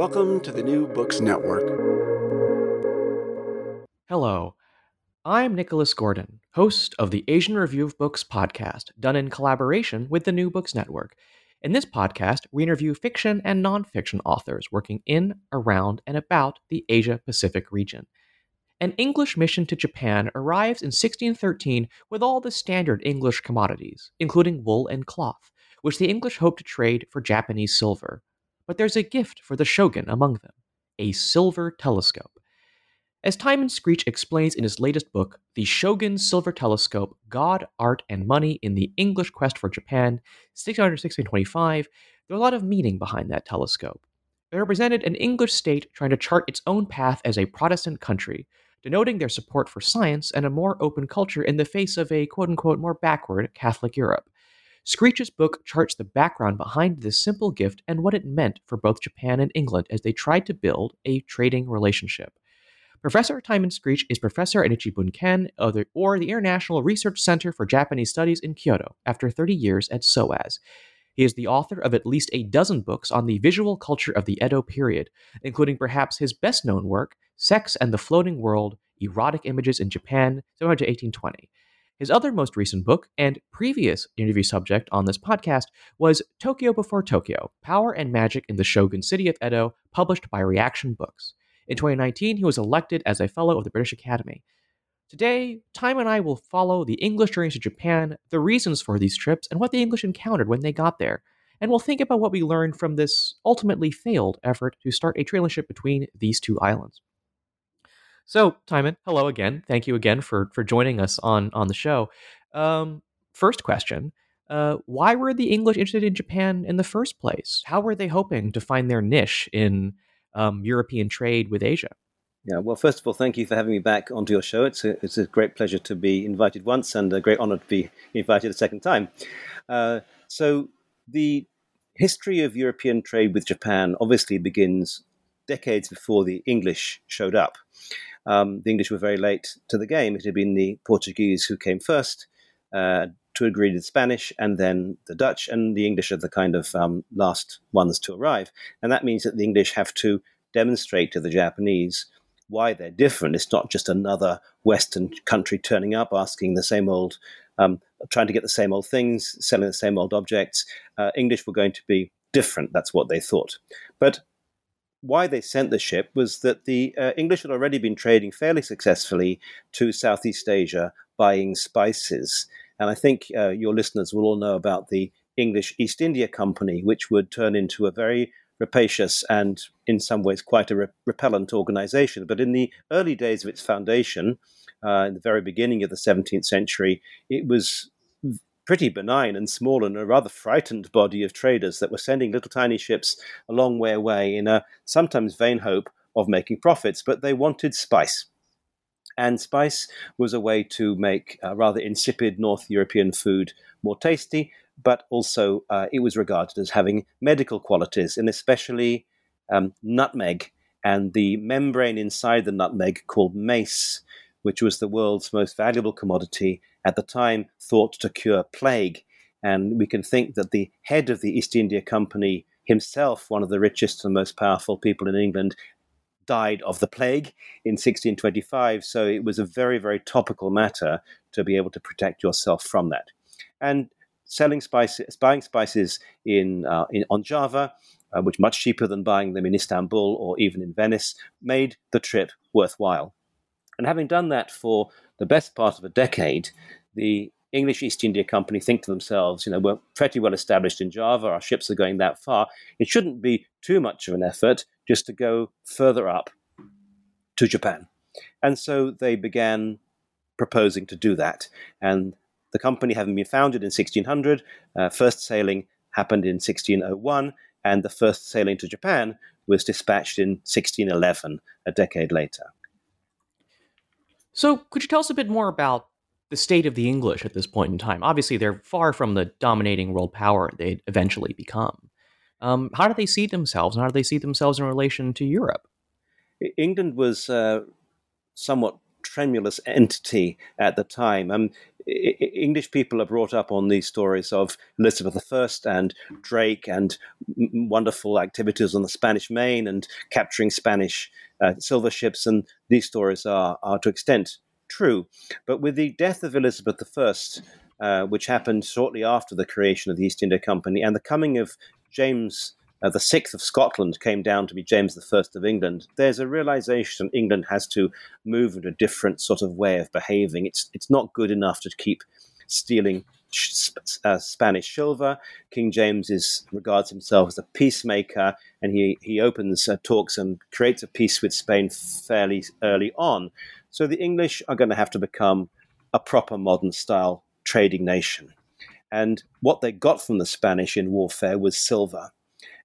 Welcome to the New Books Network. Hello, I'm Nicholas Gordon, host of the Asian Review of Books podcast, done in collaboration with the New Books Network. In this podcast, we interview fiction and nonfiction authors working in, around, and about the Asia Pacific region. An English mission to Japan arrives in 1613 with all the standard English commodities, including wool and cloth, which the English hoped to trade for Japanese silver but there's a gift for the shogun among them a silver telescope. As Timon Screech explains in his latest book, The Shogun's Silver Telescope God, Art, and Money in the English Quest for Japan, 1625, there's a lot of meaning behind that telescope. It represented an English state trying to chart its own path as a Protestant country, denoting their support for science and a more open culture in the face of a quote unquote more backward Catholic Europe. Screech's book charts the background behind this simple gift and what it meant for both Japan and England as they tried to build a trading relationship. Professor Timon Screech is professor at Nichibunken or the International Research Center for Japanese Studies in Kyoto after 30 years at SOAS. He is the author of at least a dozen books on the visual culture of the Edo period, including perhaps his best known work, Sex and the Floating World Erotic Images in Japan, 1820. His other most recent book and previous interview subject on this podcast was Tokyo Before Tokyo Power and Magic in the Shogun City of Edo, published by Reaktion Books. In 2019, he was elected as a Fellow of the British Academy. Today, Time and I will follow the English journeys to Japan, the reasons for these trips, and what the English encountered when they got there. And we'll think about what we learned from this ultimately failed effort to start a relationship between these two islands. So, Timon, hello again. Thank you again for for joining us on on the show. Um, first question: uh, Why were the English interested in Japan in the first place? How were they hoping to find their niche in um, European trade with Asia? Yeah, well, first of all, thank you for having me back onto your show. It's a, it's a great pleasure to be invited once and a great honor to be invited a second time. Uh, so, the history of European trade with Japan obviously begins decades before the English showed up. Um, the English were very late to the game. It had been the Portuguese who came first uh, to agree with Spanish, and then the Dutch, and the English are the kind of um, last ones to arrive. And that means that the English have to demonstrate to the Japanese why they're different. It's not just another Western country turning up asking the same old, um, trying to get the same old things, selling the same old objects. Uh, English were going to be different. That's what they thought. But why they sent the ship was that the uh, English had already been trading fairly successfully to Southeast Asia, buying spices. And I think uh, your listeners will all know about the English East India Company, which would turn into a very rapacious and, in some ways, quite a re- repellent organization. But in the early days of its foundation, uh, in the very beginning of the 17th century, it was pretty benign and small and a rather frightened body of traders that were sending little tiny ships a long way away in a sometimes vain hope of making profits, but they wanted spice. And spice was a way to make uh, rather insipid North European food more tasty, but also uh, it was regarded as having medical qualities, and especially um, nutmeg and the membrane inside the nutmeg called mace, which was the world's most valuable commodity at the time thought to cure plague. And we can think that the head of the East India Company himself, one of the richest and most powerful people in England, died of the plague in 1625. So it was a very, very topical matter to be able to protect yourself from that. And selling spices, buying spices in, uh, in on Java uh, which much cheaper than buying them in Istanbul or even in Venice, made the trip worthwhile. And having done that for the best part of a decade, the English East India Company think to themselves, you know, we're pretty well established in Java, our ships are going that far. It shouldn't be too much of an effort just to go further up to Japan. And so they began proposing to do that. And the company, having been founded in 1600, uh, first sailing happened in 1601, and the first sailing to Japan was dispatched in 1611, a decade later. So, could you tell us a bit more about the state of the English at this point in time? Obviously, they're far from the dominating world power they'd eventually become. Um, how do they see themselves, and how do they see themselves in relation to Europe? England was uh, somewhat tremulous entity at the time. Um, English people are brought up on these stories of Elizabeth I and Drake and wonderful activities on the Spanish Main and capturing Spanish uh, silver ships, and these stories are, are to extent true. But with the death of Elizabeth I, uh, which happened shortly after the creation of the East India Company, and the coming of James uh, the sixth of Scotland came down to be James First of England. There's a realization England has to move in a different sort of way of behaving. It's it's not good enough to keep stealing uh, Spanish silver. King James is regards himself as a peacemaker, and he he opens uh, talks and creates a peace with Spain fairly early on. So the English are going to have to become a proper modern style trading nation. And what they got from the Spanish in warfare was silver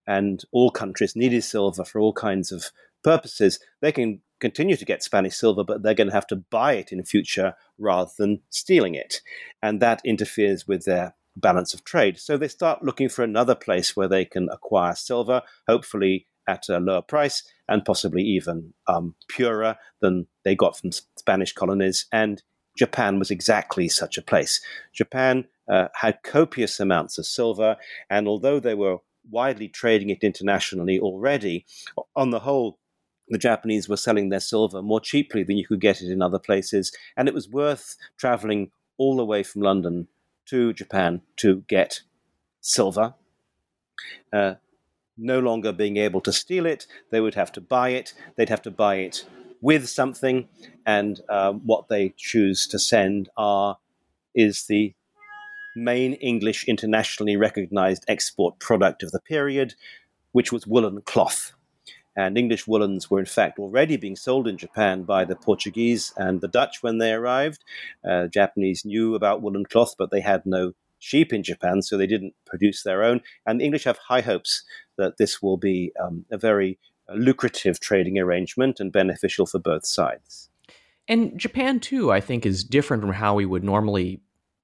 and all countries needed silver for all kinds of purposes, they can continue to get Spanish silver, but they're going to have to buy it in future rather than stealing it. And that interferes with their balance of trade. So they start looking for another place where they can acquire silver, hopefully at a lower price and possibly even um, purer than they got from Spanish colonies. And Japan was exactly such a place. Japan uh, had copious amounts of silver, and although they were widely trading it internationally already. On the whole, the Japanese were selling their silver more cheaply than you could get it in other places, and it was worth traveling all the way from London to Japan to get silver. Uh, no longer being able to steal it, they would have to buy it. They'd have to buy it with something, and uh, what they choose to send are is the main English internationally recognized export product of the period, which was woolen cloth. And English woolens were, in fact, already being sold in Japan by the Portuguese and the Dutch when they arrived. Uh, Japanese knew about woolen cloth, but they had no sheep in Japan, so they didn't produce their own. And the English have high hopes that this will be um, a very uh, lucrative trading arrangement and beneficial for both sides. And Japan, too, I think, is different from how we would normally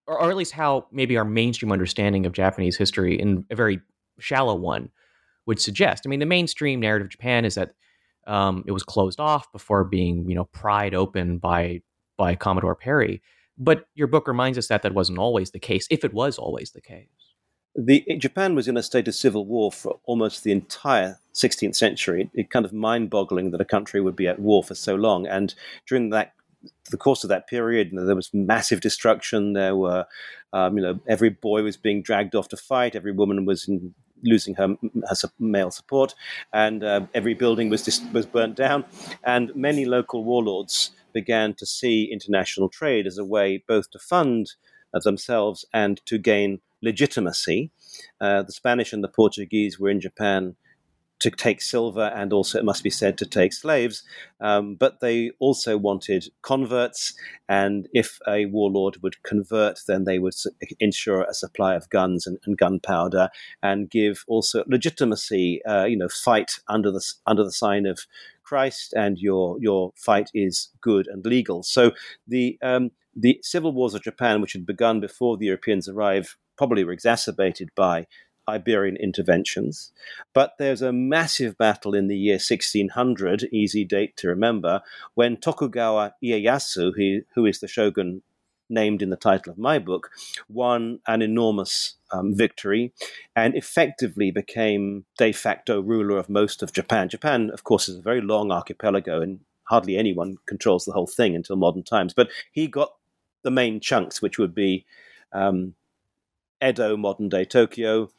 or, or at least how maybe our mainstream understanding of Japanese history in a very shallow one would suggest. I mean, the mainstream narrative of Japan is that um, it was closed off before being, you know, pried open by by Commodore Perry. But your book reminds us that that wasn't always the case, if it was always the case. The, Japan was in a state of civil war for almost the entire 16th century. It, it kind of mind-boggling that a country would be at war for so long. And during that the course of that period, there was massive destruction. There were, um, you know, every boy was being dragged off to fight. Every woman was in, losing her, her, male support, and uh, every building was dis- was burnt down. And many local warlords began to see international trade as a way both to fund uh, themselves and to gain legitimacy. Uh, the Spanish and the Portuguese were in Japan to take silver and also, it must be said, to take slaves. Um, but they also wanted converts, and if a warlord would convert, then they would ensure a supply of guns and, and gunpowder and give also legitimacy. Uh, you know, fight under the under the sign of Christ, and your your fight is good and legal. So the um, the civil wars of Japan, which had begun before the Europeans arrived, probably were exacerbated by Iberian interventions. But there's a massive battle in the year 1600, easy date to remember, when Tokugawa Ieyasu, who, who is the shogun named in the title of my book, won an enormous um, victory and effectively became de facto ruler of most of Japan. Japan, of course, is a very long archipelago, and hardly anyone controls the whole thing until modern times. But he got the main chunks, which would be um, Edo, modern day Tokyo,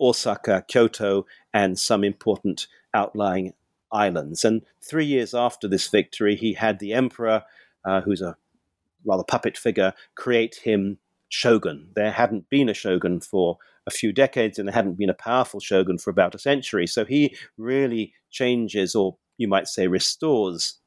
Osaka, Kyoto, and some important outlying islands. And three years after this victory, he had the emperor, uh, who's a rather puppet figure, create him shogun. There hadn't been a shogun for a few decades, and there hadn't been a powerful shogun for about a century. So he really changes, or you might say, restores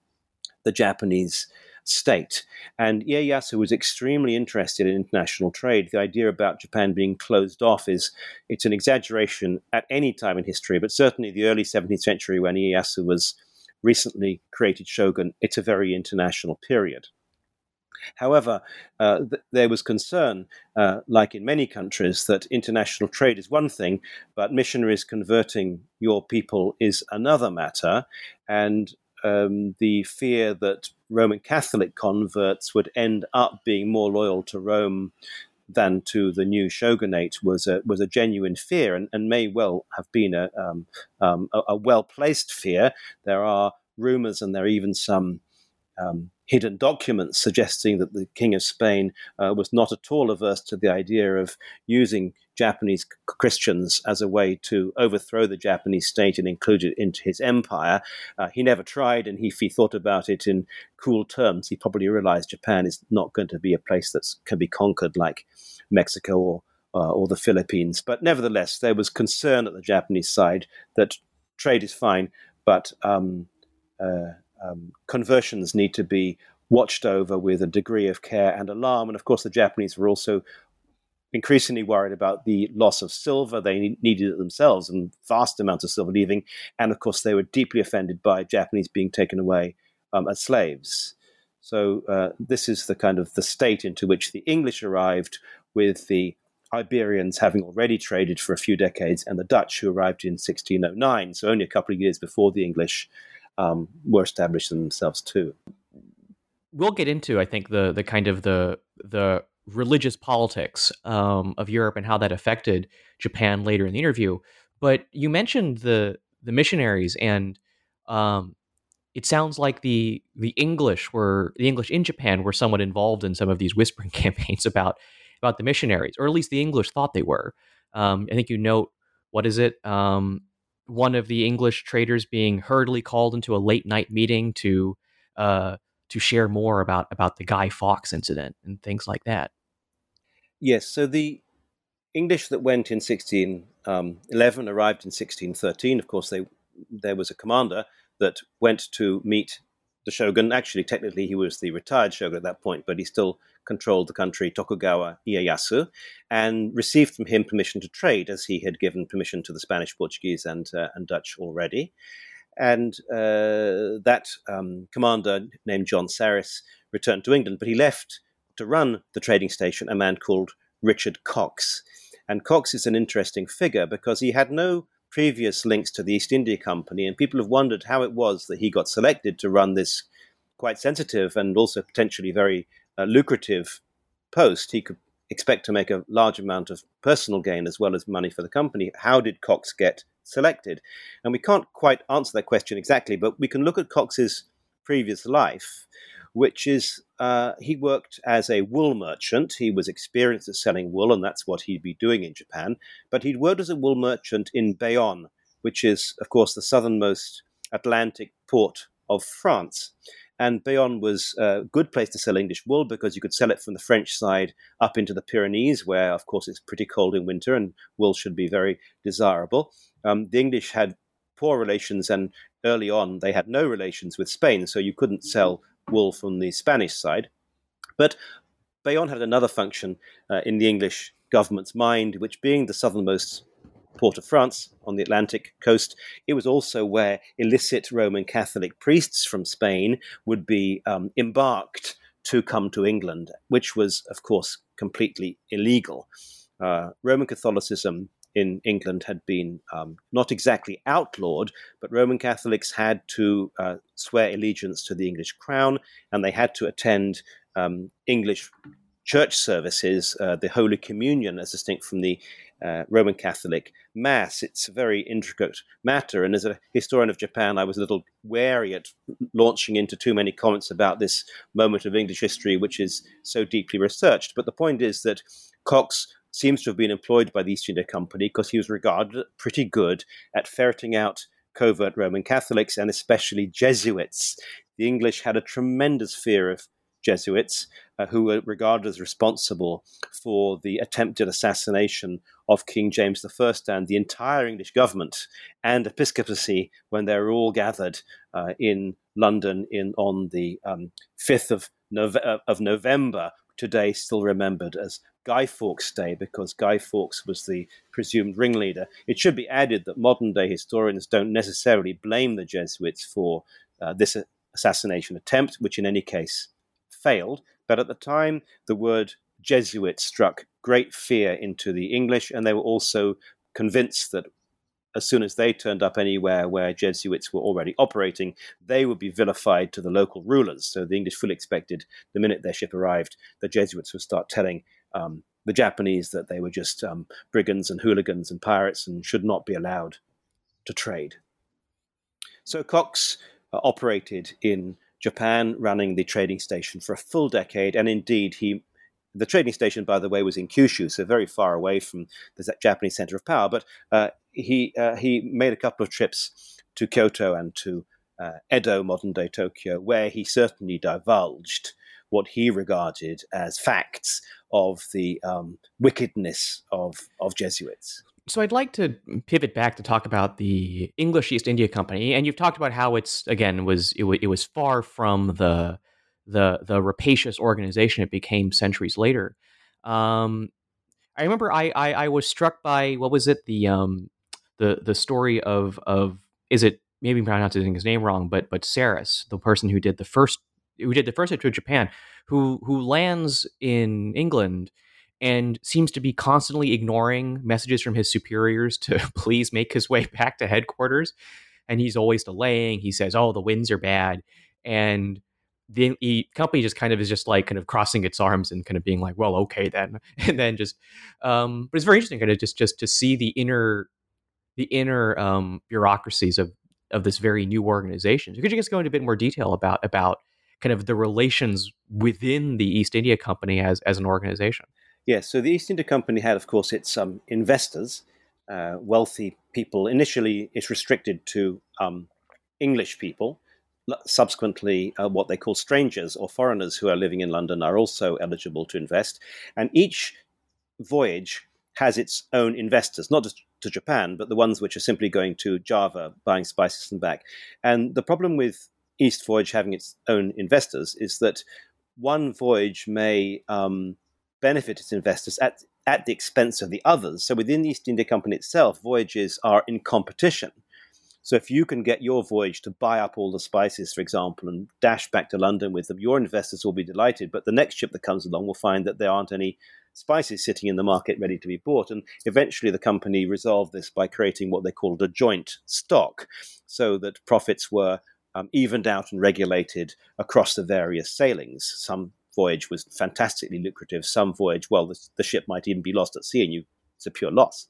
the Japanese state. And Ieyasu was extremely interested in international trade. The idea about Japan being closed off is it's an exaggeration at any time in history, but certainly the early 17th century when Ieyasu was recently created shogun, it's a very international period. However, uh, th- there was concern, uh, like in many countries, that international trade is one thing, but missionaries converting your people is another matter. And um, the fear that Roman Catholic converts would end up being more loyal to Rome than to the new shogunate was a was a genuine fear, and, and may well have been a um, um, a, a well placed fear. There are rumors, and there are even some um, hidden documents suggesting that the King of Spain uh, was not at all averse to the idea of using Japanese Christians as a way to overthrow the Japanese state and include it into his empire. Uh, he never tried, and if he thought about it in cool terms, he probably realized Japan is not going to be a place that can be conquered like Mexico or uh, or the Philippines. But nevertheless, there was concern at the Japanese side that trade is fine, but um, uh, um, conversions need to be watched over with a degree of care and alarm. And of course, the Japanese were also increasingly worried about the loss of silver. They needed it themselves and vast amounts of silver leaving. And of course, they were deeply offended by Japanese being taken away um, as slaves. So uh, this is the kind of the state into which the English arrived with the Iberians having already traded for a few decades and the Dutch who arrived in 1609, so only a couple of years before the English um, were established themselves too. We'll get into, I think, the the kind of the the religious politics um, of Europe and how that affected Japan later in the interview. But you mentioned the the missionaries, and um, it sounds like the the English were the English in Japan were somewhat involved in some of these whispering campaigns about about the missionaries, or at least the English thought they were. Um, I think you note what is it? Um, one of the English traders being hurriedly called into a late night meeting to uh, to share more about about the Guy Fawkes incident and things like that. Yes, so the English that went in 1611 um, arrived in 1613. Of course, they there was a commander that went to meet the shogun. Actually, technically, he was the retired shogun at that point, but he still controlled the country, Tokugawa Ieyasu, and received from him permission to trade, as he had given permission to the Spanish, Portuguese, and, uh, and Dutch already. And uh, that um, commander, named John Saris, returned to England, but he left to run the trading station a man called Richard Cocks. And Cocks is an interesting figure because he had no previous links to the East India Company, and people have wondered how it was that he got selected to run this quite sensitive and also potentially very uh, lucrative post. He could expect to make a large amount of personal gain as well as money for the company. How did Cocks get selected? And we can't quite answer that question exactly, but we can look at Cocks's previous life which is uh, he worked as a wool merchant. He was experienced at selling wool, and that's what he'd be doing in Japan. But he'd worked as a wool merchant in Bayonne, which is, of course, the southernmost Atlantic port of France. And Bayonne was a good place to sell English wool because you could sell it from the French side up into the Pyrenees, where, of course, it's pretty cold in winter and wool should be very desirable. Um, the English had poor relations, and early on they had no relations with Spain, so you couldn't sell wool from the Spanish side. But Bayonne had another function uh, in the English government's mind, which being the southernmost port of France on the Atlantic coast, it was also where illicit Roman Catholic priests from Spain would be um, embarked to come to England, which was, of course, completely illegal. Uh, Roman Catholicism in England had been um, not exactly outlawed, but Roman Catholics had to uh, swear allegiance to the English crown and they had to attend um, English church services, uh, the Holy Communion, as distinct from the uh, Roman Catholic Mass. It's a very intricate matter. And as a historian of Japan, I was a little wary at launching into too many comments about this moment of English history, which is so deeply researched. But the point is that Cocks seems to have been employed by the East India Company because he was regarded pretty good at ferreting out covert Roman Catholics and especially Jesuits. The English had a tremendous fear of Jesuits, uh, who were regarded as responsible for the attempted assassination of King James I and the entire English government and episcopacy when they were all gathered uh, in London in on the um, 5th of, Nove- uh, of November, today still remembered as Guy Fawkes Day because Guy Fawkes was the presumed ringleader. It should be added that modern day historians don't necessarily blame the Jesuits for uh, this assassination attempt, which in any case failed. But at the time, the word Jesuit struck great fear into the English, and they were also convinced that as soon as they turned up anywhere where Jesuits were already operating, they would be vilified to the local rulers. So the English fully expected the minute their ship arrived, the Jesuits would start telling um, the Japanese that they were just um, brigands and hooligans and pirates and should not be allowed to trade. So Cocks uh, operated in Japan, running the trading station for a full decade, and indeed he. The trading station, by the way, was in Kyushu, so very far away from the Japanese center of power. But uh, he uh, he made a couple of trips to Kyoto and to uh, Edo, modern day Tokyo, where he certainly divulged what he regarded as facts of the um, wickedness of, of Jesuits. So I'd like to pivot back to talk about the English East India Company, and you've talked about how it's again was it, w- it was far from the the the rapacious organization it became centuries later. Um, I remember I, I, I was struck by what was it the um the the story of of is it maybe I'm pronouncing his name wrong, but but Saris, the person who did the first who did the first trip to Japan, who who lands in England and seems to be constantly ignoring messages from his superiors to please make his way back to headquarters. And he's always delaying. He says, "Oh, the winds are bad," and the, the company just kind of is just like kind of crossing its arms and kind of being like, "Well, okay then," and then just. Um, but it's very interesting, kind of just just to see the inner the inner um, bureaucracies of of this very new organization. Could you just go into a bit more detail about about kind of the relations within the East India Company as as an organization? Yes, so the East India Company had, of course, its um, investors, uh, wealthy people. Initially, it's restricted to um, English people. Subsequently, uh, what they call strangers or foreigners who are living in London are also eligible to invest. And each voyage has its own investors, not just to Japan, but the ones which are simply going to Java, buying spices and back. And the problem with East Voyage having its own investors is that one voyage may um, benefit its investors at, at the expense of the others. So within the East India Company itself, voyages are in competition. So if you can get your voyage to buy up all the spices, for example, and dash back to London with them, your investors will be delighted. But the next ship that comes along will find that there aren't any spices sitting in the market ready to be bought. And eventually the company resolved this by creating what they called a joint stock, so that profits were um, evened out and regulated across the various sailings. Some voyage was fantastically lucrative. Some voyage, well, the, the ship might even be lost at sea, and you it's a pure loss.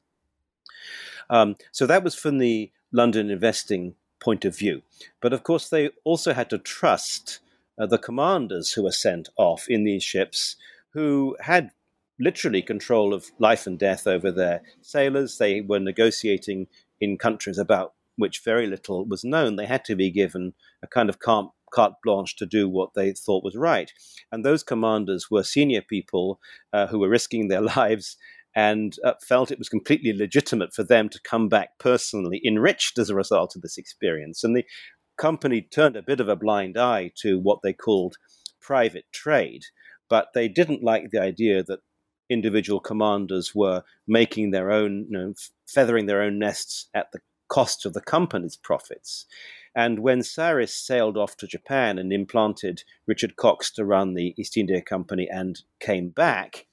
Um, so that was from the London investing point of view. But of course, they also had to trust uh, the commanders who were sent off in these ships, who had literally control of life and death over their sailors. They were negotiating in countries about which very little was known. They had to be given a kind of calm carte blanche to do what they thought was right. And those commanders were senior people uh, who were risking their lives and uh, felt it was completely legitimate for them to come back personally enriched as a result of this experience. And the company turned a bit of a blind eye to what they called private trade, but they didn't like the idea that individual commanders were making their own, you know, feathering their own nests at the cost of the company's profits. And when Saris sailed off to Japan and implanted Richard Cocks to run the East India Company and came back,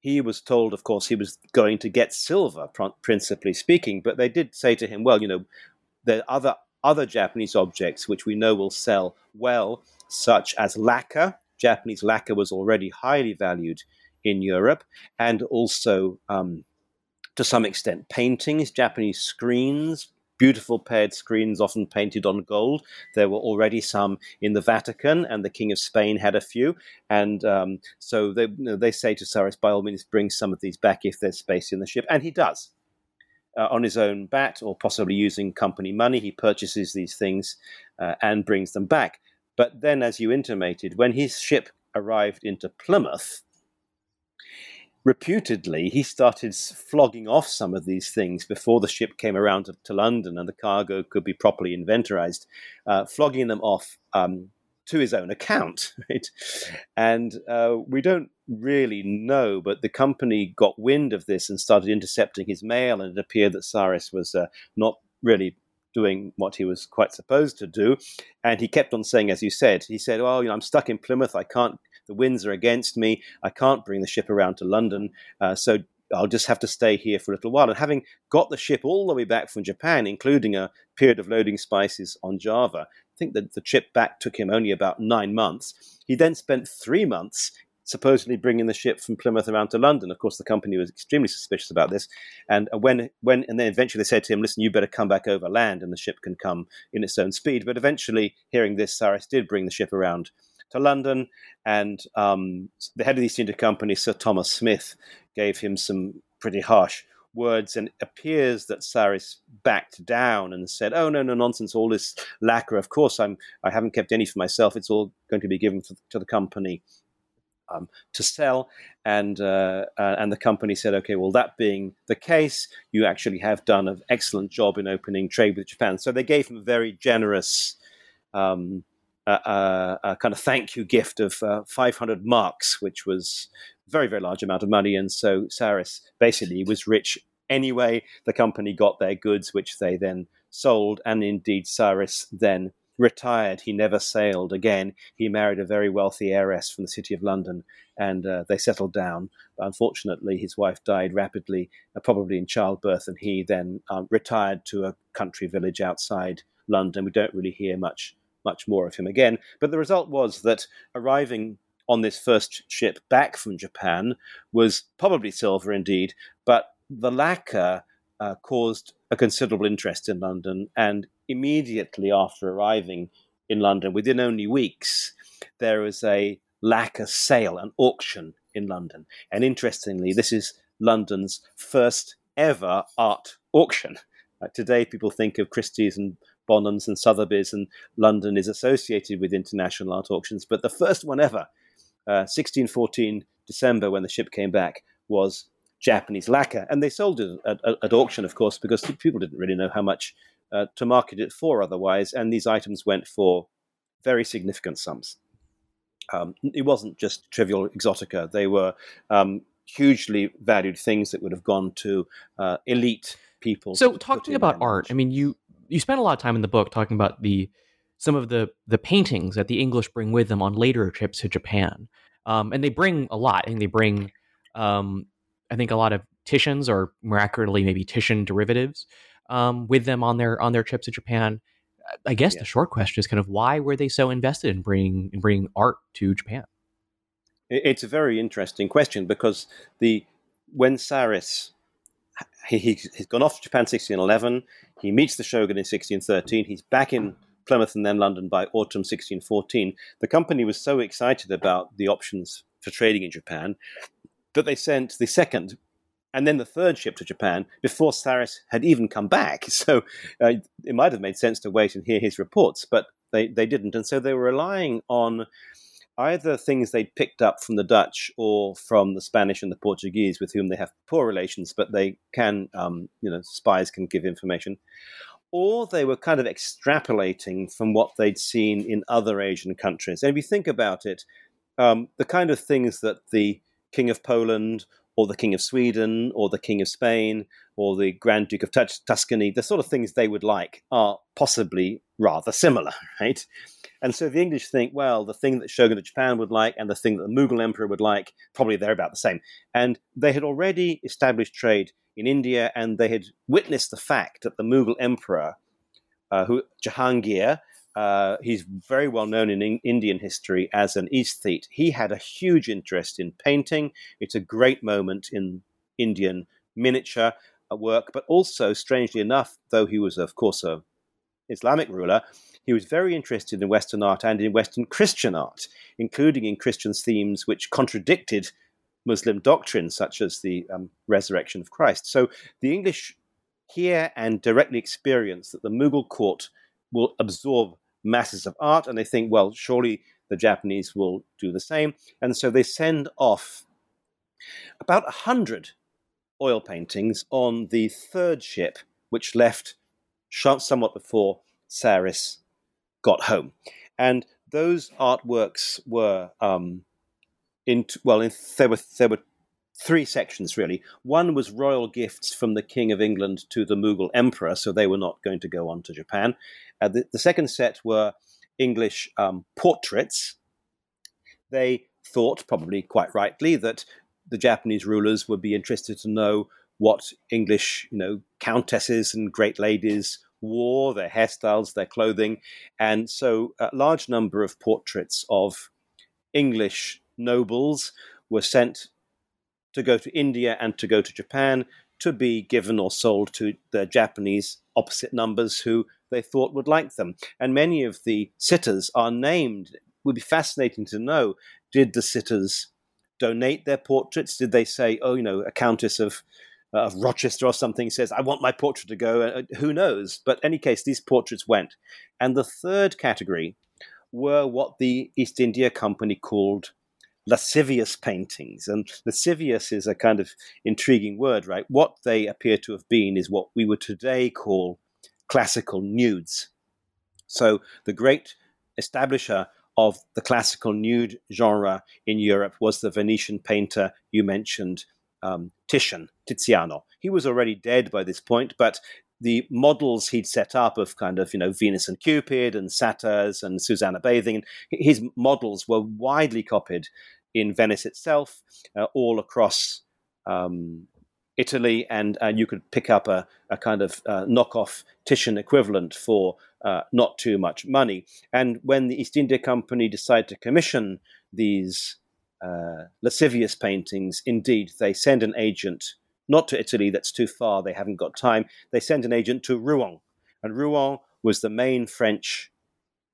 he was told, of course, he was going to get silver, principally speaking. But they did say to him, well, you know, there are other, other Japanese objects which we know will sell well, such as lacquer. Japanese lacquer was already highly valued in Europe, and also um, to some extent paintings, Japanese screens, beautiful paired screens, often painted on gold. There were already some in the Vatican, and the King of Spain had a few. And um, so they, you know, they say to Saris, by all means, bring some of these back if there's space in the ship. And he does. Uh, on his own bat, or possibly using company money, he purchases these things uh, and brings them back. But then, as you intimated, when his ship arrived into Plymouth, reputedly, he started flogging off some of these things before the ship came around to, to London and the cargo could be properly inventorized, uh, flogging them off um, to his own account. Right? And uh, we don't really know, but the company got wind of this and started intercepting his mail, and it appeared that Saris was uh, not really doing what he was quite supposed to do. And he kept on saying, as you said, he said, "Oh, you know, I'm stuck in Plymouth. I can't the winds are against me. I can't bring the ship around to London. Uh, so I'll just have to stay here for a little while. And having got the ship all the way back from Japan, including a period of loading spices on Java, I think that the trip back took him only about nine months. He then spent three months supposedly bringing the ship from Plymouth around to London. Of course, the company was extremely suspicious about this, and when when and then eventually they said to him, "Listen, you better come back over land, and the ship can come in its own speed." But eventually, hearing this, Saris did bring the ship around to London, and um, the head of the East India Company, Sir Thomas Smythe, gave him some pretty harsh words, and it appears that Saris backed down and said, "Oh no, no nonsense! All this lacquer. Of course, I'm. I haven't kept any for myself. It's all going to be given to, to the company." Um, to sell, and uh, uh, and the company said, okay, well, that being the case, you actually have done an excellent job in opening trade with Japan. So they gave him a very generous um, a, a, kind of thank you gift of uh, 500 marks, which was very, very large amount of money. And so Saris basically was rich anyway. The company got their goods, which they then sold. And indeed, Saris then retired. He never sailed again. He married a very wealthy heiress from the city of London, and uh, they settled down. But unfortunately, his wife died rapidly, uh, probably in childbirth, and he then um, retired to a country village outside London. We don't really hear much much more of him again. But the result was that arriving on this first ship back from Japan was probably silver indeed, but the lacquer uh, caused a considerable interest in London. And immediately after arriving in London, within only weeks, there was a lacquer sale, an auction in London. And interestingly, this is London's first ever art auction. Today, people think of Christie's and Bonhams and Sotheby's, and London is associated with international art auctions. But the first one ever, uh, 1614 December, when the ship came back, was Japanese lacquer. And they sold it at, at, at auction, of course, because people didn't really know how much uh, to market it for otherwise. And these items went for very significant sums. Um, it wasn't just trivial exotica, they were um, hugely valued things that would have gone to uh, elite people. So, talking about art, I mean, you you spend a lot of time in the book talking about the some of the the paintings that the English bring with them on later trips to Japan, um, and they bring a lot. and they bring, um, I think, a lot of Titians or more accurately, maybe Titian derivatives um, with them on their on their trips to Japan. I guess yeah. the short question is kind of why were they so invested in bringing in bringing art to Japan? It's a very interesting question because the when Saris he, he's gone off to Japan 1611. He meets the shogun in 1613. He's back in Plymouth and then London by autumn 1614. The company was so excited about the options for trading in Japan that they sent the second and then the third ship to Japan before Saris had even come back. So uh, it might have made sense to wait and hear his reports, but they, they didn't. And so they were relying on either things they'd picked up from the Dutch or from the Spanish and the Portuguese, with whom they have poor relations, but they can, um, you know, spies can give information, or they were kind of extrapolating from what they'd seen in other Asian countries. And if you think about it, um, the kind of things that the King of Poland or the King of Sweden or the King of Spain or the Grand Duke of Tuscany, the sort of things they would like are possibly rather similar, right? And so the English think, well, the thing that Shogun of Japan would like and the thing that the Mughal Emperor would like, probably they're about the same. And they had already established trade in India and they had witnessed the fact that the Mughal Emperor, uh, who Jahangir, uh, he's very well known in, in Indian history as an aesthete. He had a huge interest in painting. It's a great moment in Indian miniature. work, but also, strangely enough, though he was, of course, a Islamic ruler, he was very interested in Western art and in Western Christian art, including in Christian themes which contradicted Muslim doctrine, such as the um, resurrection of Christ. So the English hear and directly experience that the Mughal court will absorb masses of art, and they think, well, surely the Japanese will do the same. And so they send off about 100 oil paintings on the third ship, which left somewhat before Saris got home. And those artworks were um, in well, in, there were there were three sections really. One was royal gifts from the King of England to the Mughal Emperor, so they were not going to go on to Japan. Uh, the, the, second set were English um, portraits. They thought, probably quite rightly, that the Japanese rulers would be interested to know what English, you know, countesses and great ladies wore, their hairstyles, their clothing, and so a large number of portraits of English nobles were sent to go to India and to go to Japan to be given or sold to the Japanese opposite numbers who they thought would like them. And many of the sitters are named. It would be fascinating to know did the sitters donate their portraits? Did they say, oh, you know, a countess of of Rochester or something says, I want my portrait to go. Uh, who knows? But any case, these portraits went. And the third category were what the East India Company called lascivious paintings. And lascivious is a kind of intriguing word, right? What they appear to have been is what we would today call classical nudes. So the great establisher of the classical nude genre in Europe was the Venetian painter you mentioned, um, Titian, Tiziano. He was already dead by this point, but the models he'd set up of kind of you know Venus and Cupid and satyrs and Susanna bathing, his models were widely copied in Venice itself, uh, all across um, Italy, and uh, you could pick up a, a kind of uh, knockoff Titian equivalent for uh, not too much money. And when the East India Company decided to commission these uh, lascivious paintings, indeed, they send an agent not to Italy, that's too far, they haven't got time. They send an agent to Rouen. And Rouen was the main French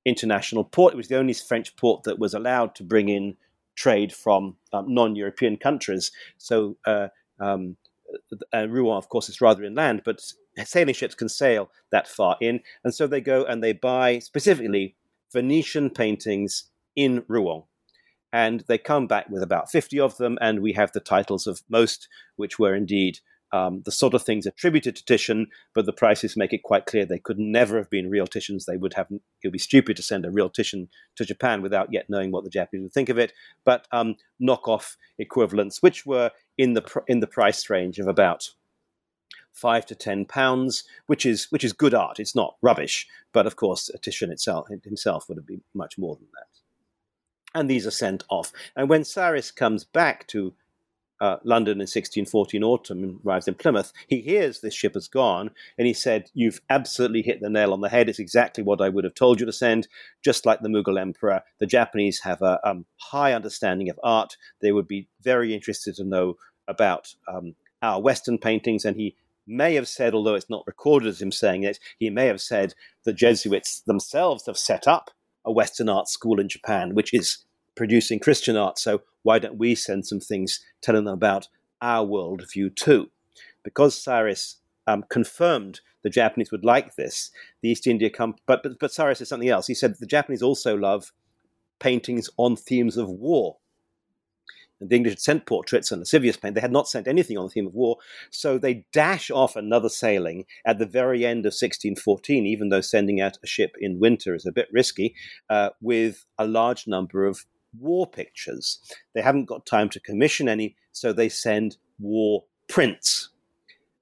international port. It was the only French port that was allowed to bring in trade from um, non-European countries. So uh, um, uh, Rouen, of course, is rather inland, but sailing ships can sail that far in, and so they go and they buy specifically Venetian paintings in Rouen. And they come back with about 50 of them, and we have the titles of most, which were indeed um, the sort of things attributed to Titian, but the prices make it quite clear they could never have been real Titians. They would have, it would be stupid to send a real Titian to Japan without yet knowing what the Japanese would think of it. But um, knockoff equivalents, which were in the in the price range of about five to ten pounds, which is which is good art. It's not rubbish, but of course, Titian itself himself would have been much more than that. And these are sent off. And when Saris comes back to uh, London in 1614 autumn and arrives in Plymouth, he hears this ship has gone and he said, You've absolutely hit the nail on the head. It's exactly what I would have told you to send. Just like the Mughal emperor, the Japanese have a um, high understanding of art. They would be very interested to know about um, our Western paintings. And he may have said, although it's not recorded as him saying it, he may have said the Jesuits themselves have set up a Western art school in Japan, which is producing Christian art. So why don't we send some things telling them about our worldview too? Because Saris um, confirmed the Japanese would like this, the East India Company, but, but, but Saris said something else. He said the Japanese also love paintings on themes of war. And the English had sent portraits and lascivious paint. They had not sent anything on the theme of war. So they dash off another sailing at the very end of 1614, even though sending out a ship in winter is a bit risky, uh, with a large number of war pictures. They haven't got time to commission any, so they send war prints.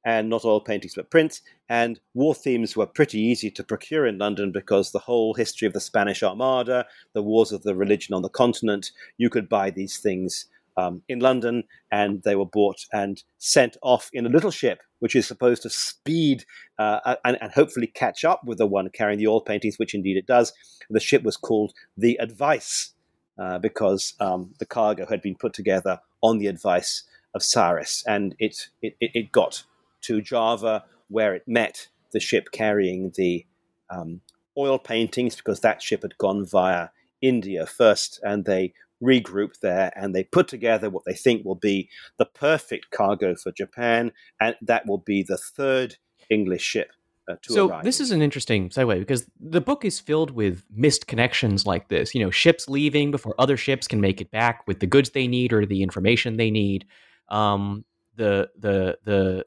And not oil paintings, but prints. And war themes were pretty easy to procure in London because the whole history of the Spanish Armada, the wars of the religion on the continent, you could buy these things um, in London, and they were bought and sent off in a little ship, which is supposed to speed uh, and, and, hopefully catch up with the one carrying the oil paintings, which indeed it does. The ship was called the Advice, uh, because um, the cargo had been put together on the advice of Saris, and it, it, it got to Java, where it met the ship carrying the um, oil paintings, because that ship had gone via India first, and they regroup there and they put together what they think will be the perfect cargo for Japan, and that will be the third English ship uh, so arrive. this is an interesting segue because the book is filled with missed connections like this. You know, ships leaving before other ships can make it back with the goods they need or the information they need. Um, the the the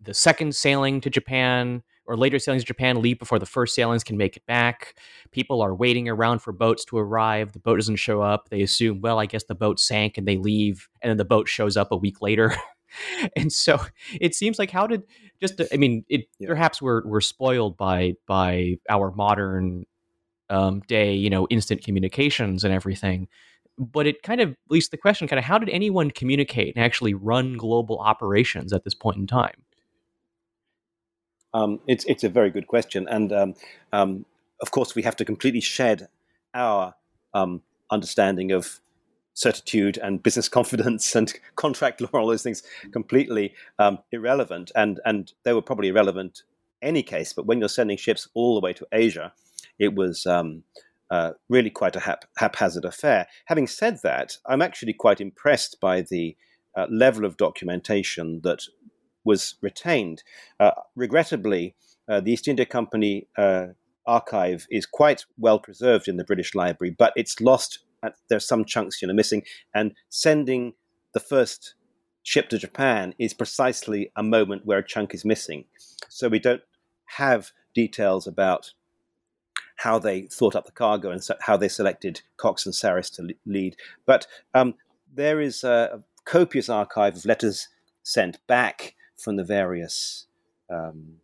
the second sailing to Japan or later sailings to Japan leave before the first sailings can make it back. People are waiting around for boats to arrive. The boat doesn't show up. They assume, well, I guess the boat sank and they leave, and then the boat shows up a week later. and so it seems like how did just i mean it yeah. perhaps we're we're spoiled by by our modern um, day you know instant communications and everything but it kind of at least the question kind of how did anyone communicate and actually run global operations at this point in time um, it's it's a very good question and um, um of course we have to completely shed our um, understanding of certitude and business confidence and contract law, all those things, completely um, irrelevant. And and they were probably irrelevant any case. But when you're sending ships all the way to Asia, it was um, uh, really quite a hap- haphazard affair. Having said that, I'm actually quite impressed by the uh, level of documentation that was retained. Uh, regrettably, uh, the East India Company uh, archive is quite well preserved in the British Library, but it's lost there's some chunks you know missing, and sending the first ship to Japan is precisely a moment where a chunk is missing. So we don't have details about how they thought up the cargo and so how they selected Cocks and Saris to lead. But um, there is a copious archive of letters sent back from the various um,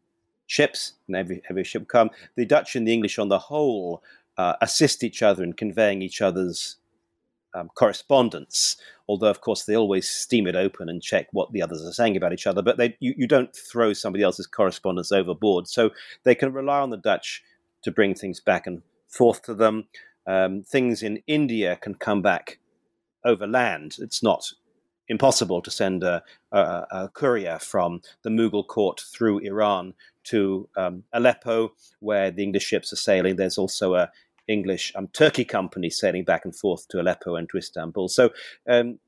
ships, and every, every ship come. The Dutch and the English, on the whole, uh, assist each other in conveying each other's um, correspondence. Although, of course, they always steam it open and check what the others are saying about each other. But they, you, you don't throw somebody else's correspondence overboard. So they can rely on the Dutch to bring things back and forth to them. Um, things in India can come back over land. It's not impossible to send a, a, a, courier from the Mughal court through Iran to um, Aleppo, where the English ships are sailing. There's also a English um, Turkey company sailing back and forth to Aleppo and to Istanbul. So um,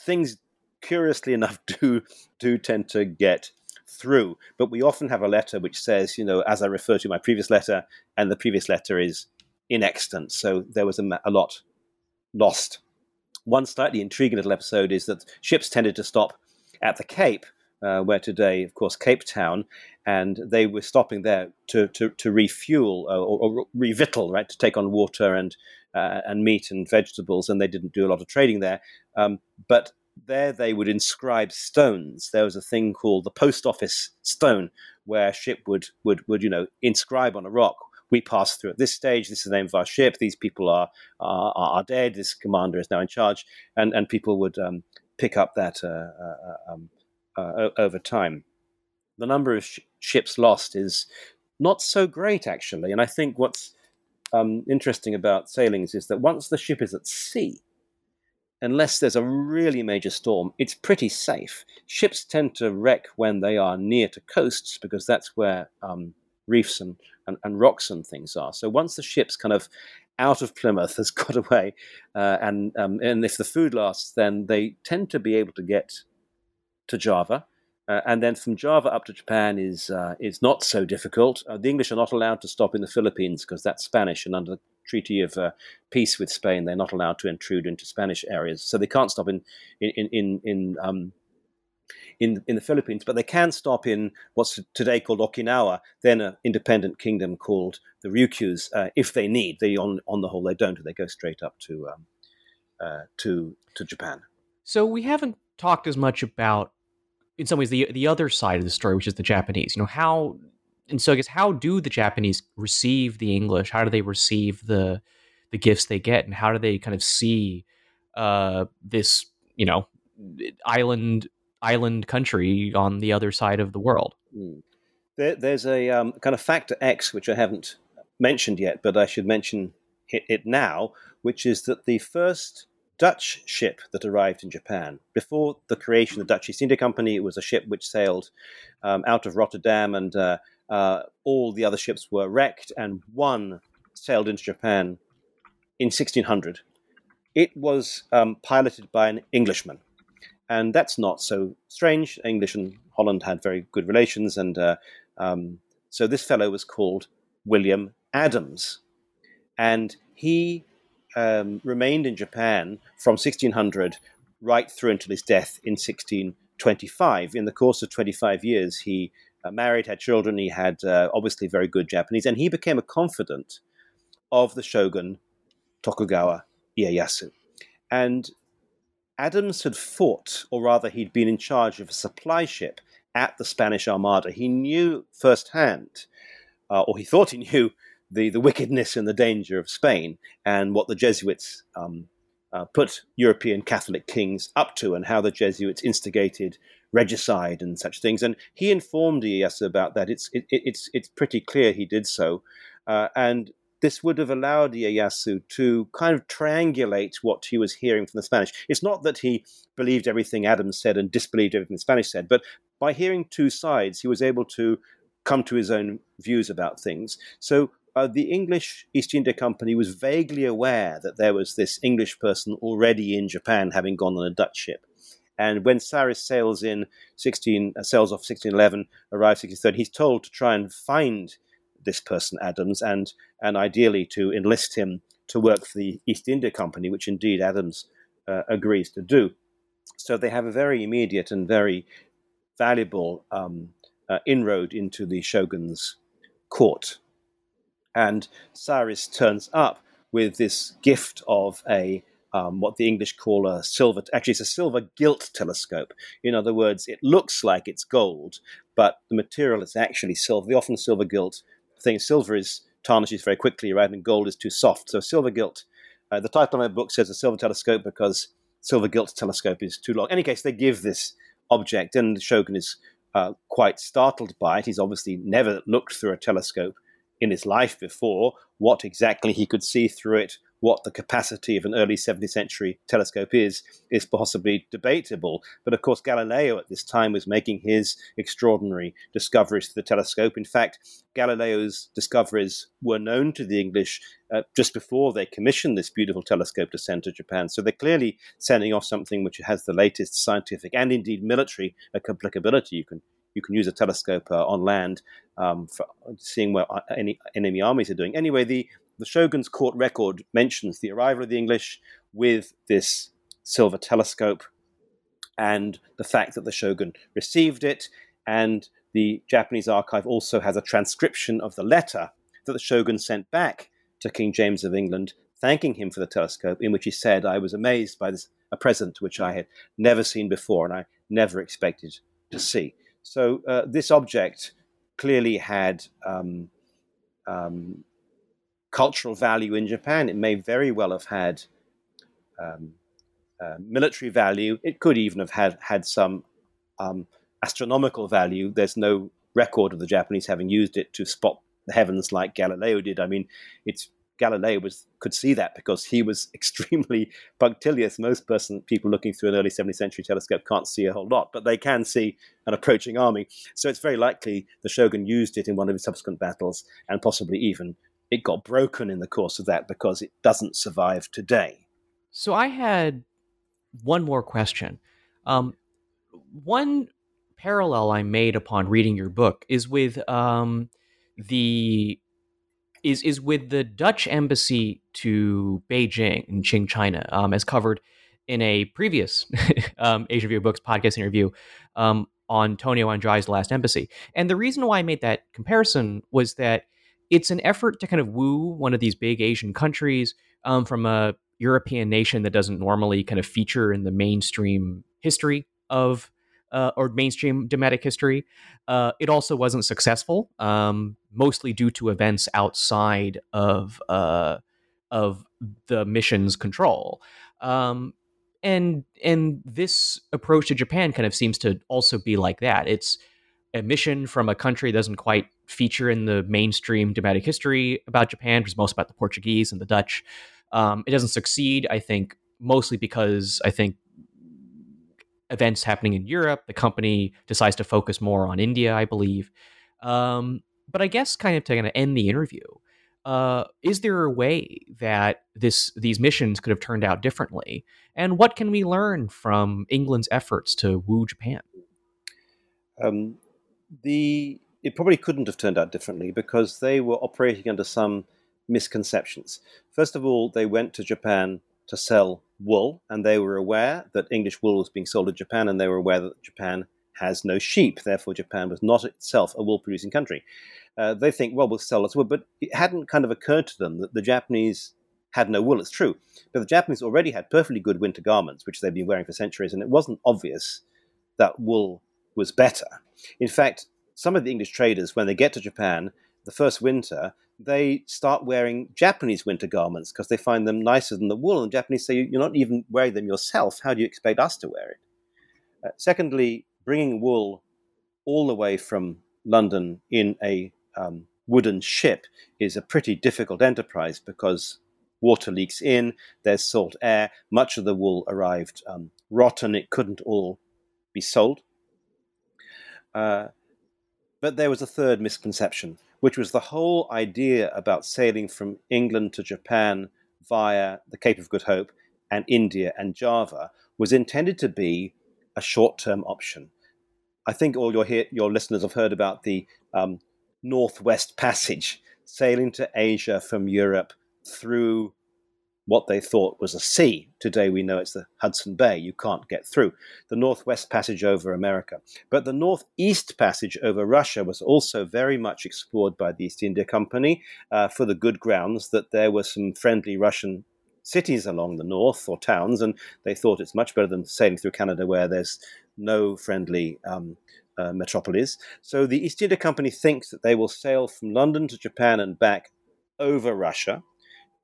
things, curiously enough, do do tend to get through. But we often have a letter which says, you know, as I refer to my previous letter, and the previous letter is inextant. So there was a, a lot lost. One slightly intriguing little episode is that ships tended to stop at the Cape uh, where today, of course, Cape Town, and they were stopping there to to, to refuel uh, or, or, revittle, right, to take on water and uh, and meat and vegetables, and they didn't do a lot of trading there. Um, but there they would inscribe stones. There was a thing called the post office stone, where a ship would would would you know inscribe on a rock. We pass through at this stage. This is the name of our ship. These people are are, are dead. This commander is now in charge, and and people would um, pick up that uh, uh, um, uh, over time. The number of sh- ships lost is not so great, actually. And I think what's um, interesting about sailings is that once the ship is at sea, unless there's a really major storm, it's pretty safe. Ships tend to wreck when they are near to coasts because that's where um, reefs and, and, and, rocks and things are. So once the ship's kind of out of Plymouth has got away, uh, and um, and if the food lasts, then they tend to be able to get to Java. Uh, and then from Java up to Japan is uh, is not so difficult. Uh, the English are not allowed to stop in the Philippines because that's Spanish, and under the Treaty of uh, Peace with Spain, they're not allowed to intrude into Spanish areas. So they can't stop in in in in um, in, in the Philippines, but they can stop in what's today called Okinawa, then an independent kingdom called the Ryukyus, uh, if they need. They on on the whole they don't. They go straight up to um, uh, to to Japan. So we haven't talked as much about in some ways the the other side of the story, which is the Japanese. You know how, and so I guess how do the Japanese receive the English? How do they receive the the gifts they get, and how do they kind of see uh, this you know island island country on the other side of the world? Mm. There, there's a um, kind of factor X which I haven't mentioned yet, but I should mention it, now, which is that the first Dutch ship that arrived in Japan. Before the creation of the Dutch East India Company, it was a ship which sailed um, out of Rotterdam, and uh, uh, all the other ships were wrecked, and one sailed into Japan in 1600. It was um, piloted by an Englishman, and that's not so strange. English and Holland had very good relations, and uh, um, so this fellow was called William Adams, and he um, remained in Japan from 1600 right through until his death in 1625. In the course of 25 years, he uh, married, had children, he had uh, obviously very good Japanese, and he became a confidant of the shogun Tokugawa Ieyasu. And Adams had fought, or rather, he'd been in charge of a supply ship at the Spanish Armada. He knew firsthand, uh, or he thought he knew, the, the wickedness and the danger of Spain and what the Jesuits um, uh, put European Catholic kings up to and how the Jesuits instigated regicide and such things. And he informed Ieyasu about that. It's, it, it's, it's pretty clear he did so. Uh, and this would have allowed Ieyasu to kind of triangulate what he was hearing from the Spanish. It's not that he believed everything Adams said and disbelieved everything the Spanish said, but by hearing two sides, he was able to come to his own views about things. So uh, the English East India Company was vaguely aware that there was this English person already in Japan, having gone on a Dutch ship. And when Saris sails in 16, uh, sails off 1611, arrives 1630, he's told to try and find this person Adams and and ideally to enlist him to work for the East India Company, which indeed Adams uh, agrees to do. So they have a very immediate and very valuable um, uh, inroad into the shogun's court and Saris turns up with this gift of a um, what the English call a silver. Actually, it's a silver gilt telescope. In other words, it looks like it's gold, but the material is actually silver. The often silver gilt thing. Silver is tarnishes very quickly, right? And gold is too soft. So silver gilt. Uh, the title of my book says a silver telescope because silver gilt telescope is too long. In any case, they give this object, and shogun is uh, quite startled by it. He's obviously never looked through a telescope in his life before, what exactly he could see through it, what the capacity of an early 17th century telescope is, is possibly debatable. But of course, Galileo at this time was making his extraordinary discoveries to the telescope. In fact, Galileo's discoveries were known to the English uh, just before they commissioned this beautiful telescope to send to Japan. So they're clearly sending off something which has the latest scientific and indeed military applicability. You can you can use a telescope uh, on land um, for seeing where uh, any enemy armies are doing. Anyway, the, the shogun's court record mentions the arrival of the English with this silver telescope and the fact that the shogun received it. And the Japanese archive also has a transcription of the letter that the shogun sent back to King James of England, thanking him for the telescope, in which he said, I was amazed by this, a present which I had never seen before and I never expected to see. So uh, this object clearly had um, um, cultural value in Japan. It may very well have had um, uh, military value. It could even have had had some um, astronomical value. There's no record of the Japanese having used it to spot the heavens like Galileo did. I mean, it's Galileo was could see that because he was extremely punctilious. Most person people looking through an early 17th century telescope can't see a whole lot, but they can see an approaching army. So it's very likely the shogun used it in one of his subsequent battles, and possibly even it got broken in the course of that because it doesn't survive today. So I had one more question. Um, one parallel I made upon reading your book is with um, the is is with the Dutch embassy to Beijing in Qing, China, um, as covered in a previous um, Asia Review Books podcast interview um, on Tonio Andrade's Last Embassy. And the reason why I made that comparison was that it's an effort to kind of woo one of these big Asian countries um, from a European nation that doesn't normally kind of feature in the mainstream history of uh, or mainstream diplomatic history. Uh, it also wasn't successful, um, mostly due to events outside of uh, of the mission's control. Um, and and this approach to Japan kind of seems to also be like that. It's a mission from a country that doesn't quite feature in the mainstream diplomatic history about Japan, which is most about the Portuguese and the Dutch. Um, it doesn't succeed, I think, mostly because I think events happening in Europe, the company decides to focus more on India, I believe. Um, but I guess kind of to kind of end the interview, uh, is there a way that this these missions could have turned out differently? And what can we learn from England's efforts to woo Japan? Um, the it probably couldn't have turned out differently because they were operating under some misconceptions. First of all, they went to Japan to sell wool, and they were aware that English wool was being sold in Japan, and they were aware that Japan has no sheep. Therefore, Japan was not itself a wool producing country. Uh, they think, well, we'll sell us wool. But it hadn't kind of occurred to them that the Japanese had no wool. It's true. But the Japanese already had perfectly good winter garments, which they've been wearing for centuries, and it wasn't obvious that wool was better. In fact, some of the English traders, when they get to Japan, the first winter, they start wearing Japanese winter garments because they find them nicer than the wool. And the Japanese say, You're not even wearing them yourself. How do you expect us to wear it? Uh, secondly, bringing wool all the way from London in a um, wooden ship is a pretty difficult enterprise because water leaks in, there's salt air, much of the wool arrived um, rotten, it couldn't all be sold. Uh, but there was a third misconception, which was the whole idea about sailing from England to Japan via the Cape of Good Hope and India and Java was intended to be a short term option. I think all your, your listeners have heard about the um, Northwest Passage, sailing to Asia from Europe through what they thought was a sea. Today we know it's the Hudson Bay. You can't get through. The Northwest Passage over America. But the Northeast Passage over Russia was also very much explored by the East India Company uh, for the good grounds that there were some friendly Russian cities along the north or towns, and they thought it's much better than sailing through Canada where there's no friendly um, uh, metropolis. So the East India Company thinks that they will sail from London to Japan and back over Russia,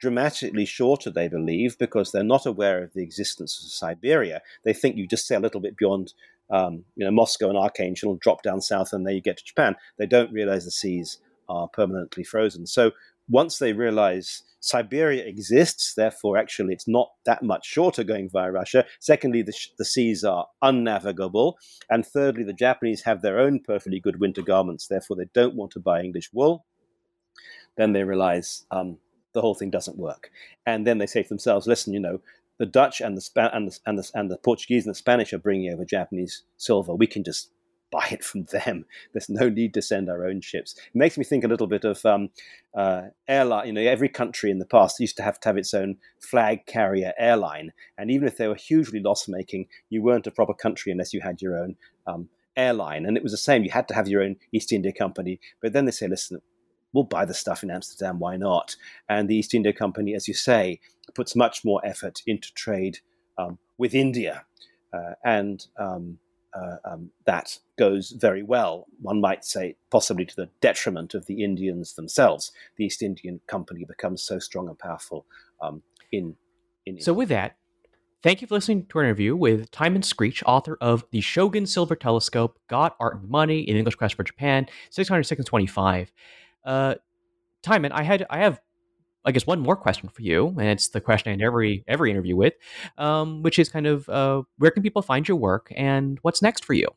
dramatically shorter, they believe, because they're not aware of the existence of Siberia. They think you just sail a little bit beyond. Um, you know, Moscow and Archangel drop down south, and there you get to Japan. They don't realize the seas are permanently frozen. So once they realize Siberia exists, therefore, actually, it's not that much shorter going via Russia. Secondly, the, the, seas are unnavigable. And thirdly, the Japanese have their own perfectly good winter garments, therefore, they don't want to buy English wool. Then they realize um, the whole thing doesn't work. And then they say to themselves, listen, you know, the Dutch and the, Spa- and the, and the, and the Portuguese and the Spanish are bringing over Japanese silver. We can just buy it from them. There's no need to send our own ships. It makes me think a little bit of um, uh, airline. You know, every country in the past used to have to have its own flag carrier airline, and even if they were hugely loss making, you weren't a proper country unless you had your own um, airline. And it was the same. You had to have your own East India Company. But then they say, listen. We'll buy the stuff in Amsterdam. Why not? And the East India Company, as you say, puts much more effort into trade um, with India, uh, and um, uh, um, that goes very well. One might say, possibly to the detriment of the Indians themselves. The East Indian Company becomes so strong and powerful um, in, in. So, with that, thank you for listening to our interview with Timon Screech, author of The Shogun Silver Telescope: God, Art, and Money in English Quest for Japan, 625. Uh, Timon, I had I have I guess one more question for you, and it's the question I end every every interview with, um, which is kind of uh, where can people find your work and what's next for you?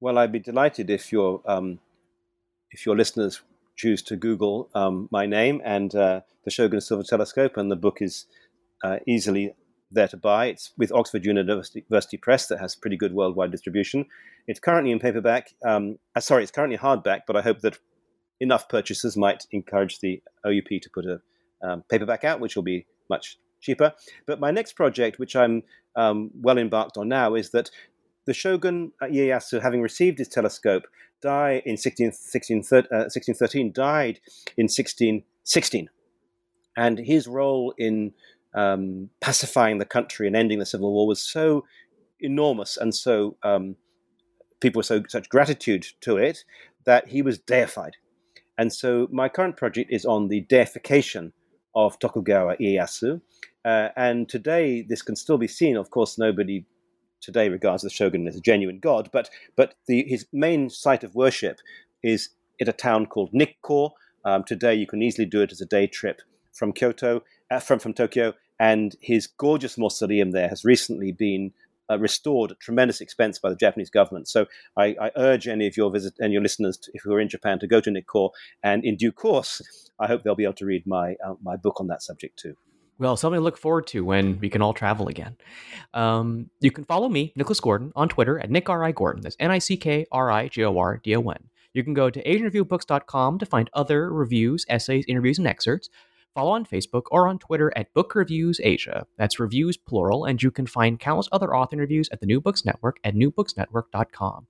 Well, I'd be delighted if your um, if your listeners choose to Google um, my name and uh, the Shogun Silver Telescope, and the book is uh, easily there to buy. It's with Oxford University, University, Press that has pretty good worldwide distribution. It's currently in paperback. Um, uh, sorry, it's currently hardback, but I hope that enough purchasers might encourage the OUP to put a um, paperback out, which will be much cheaper. But my next project, which I'm um, well embarked on now, is that the shogun uh, Ieyasu, having received his telescope, died in 16, 16, uh, 1613, died in 1616. And his role in um, pacifying the country and ending the civil war was so enormous and so um, people were so such gratitude to it that he was deified. And so my current project is on the deification of Tokugawa Ieyasu. Uh, and today, this can still be seen. Of course, nobody today regards the shogun as a genuine god, but but the, his main site of worship is at a town called Nikko. Um, today, you can easily do it as a day trip from Kyoto, uh, from from Tokyo, and his gorgeous mausoleum there has recently been uh, restored at tremendous expense by the Japanese government. So I, I urge any of your visit and your listeners, to, if who are in Japan, to go to Nikko, and in due course, I hope they'll be able to read my uh, my book on that subject too. Well, something to look forward to when we can all travel again. Um, you can follow me, Nicholas Gordon, on Twitter at Nick R. I. Gordon. That's N I C K R I G O R D O N. You can go to AsianReviewBooks.com to find other reviews, essays, interviews, and excerpts. Follow on Facebook or on Twitter at Book Reviews Asia. That's reviews plural, and you can find countless other author interviews at the New Books Network at newbooksnetwork.com.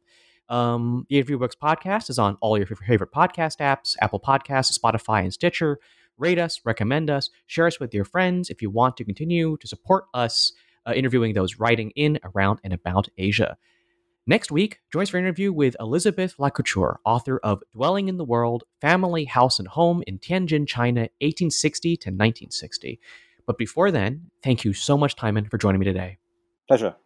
Um, the Interview Books podcast is on all your favorite podcast apps Apple Podcasts, Spotify, and Stitcher. Rate us, recommend us, share us with your friends if you want to continue to support us uh, interviewing those writing in, around, and about Asia. Next week, us for an interview with Elizabeth Lacouture, author of Dwelling in the World Family, House, and Home in Tianjin, China, 1860 to 1960. But before then, thank you so much, Timon, for joining me today. Pleasure.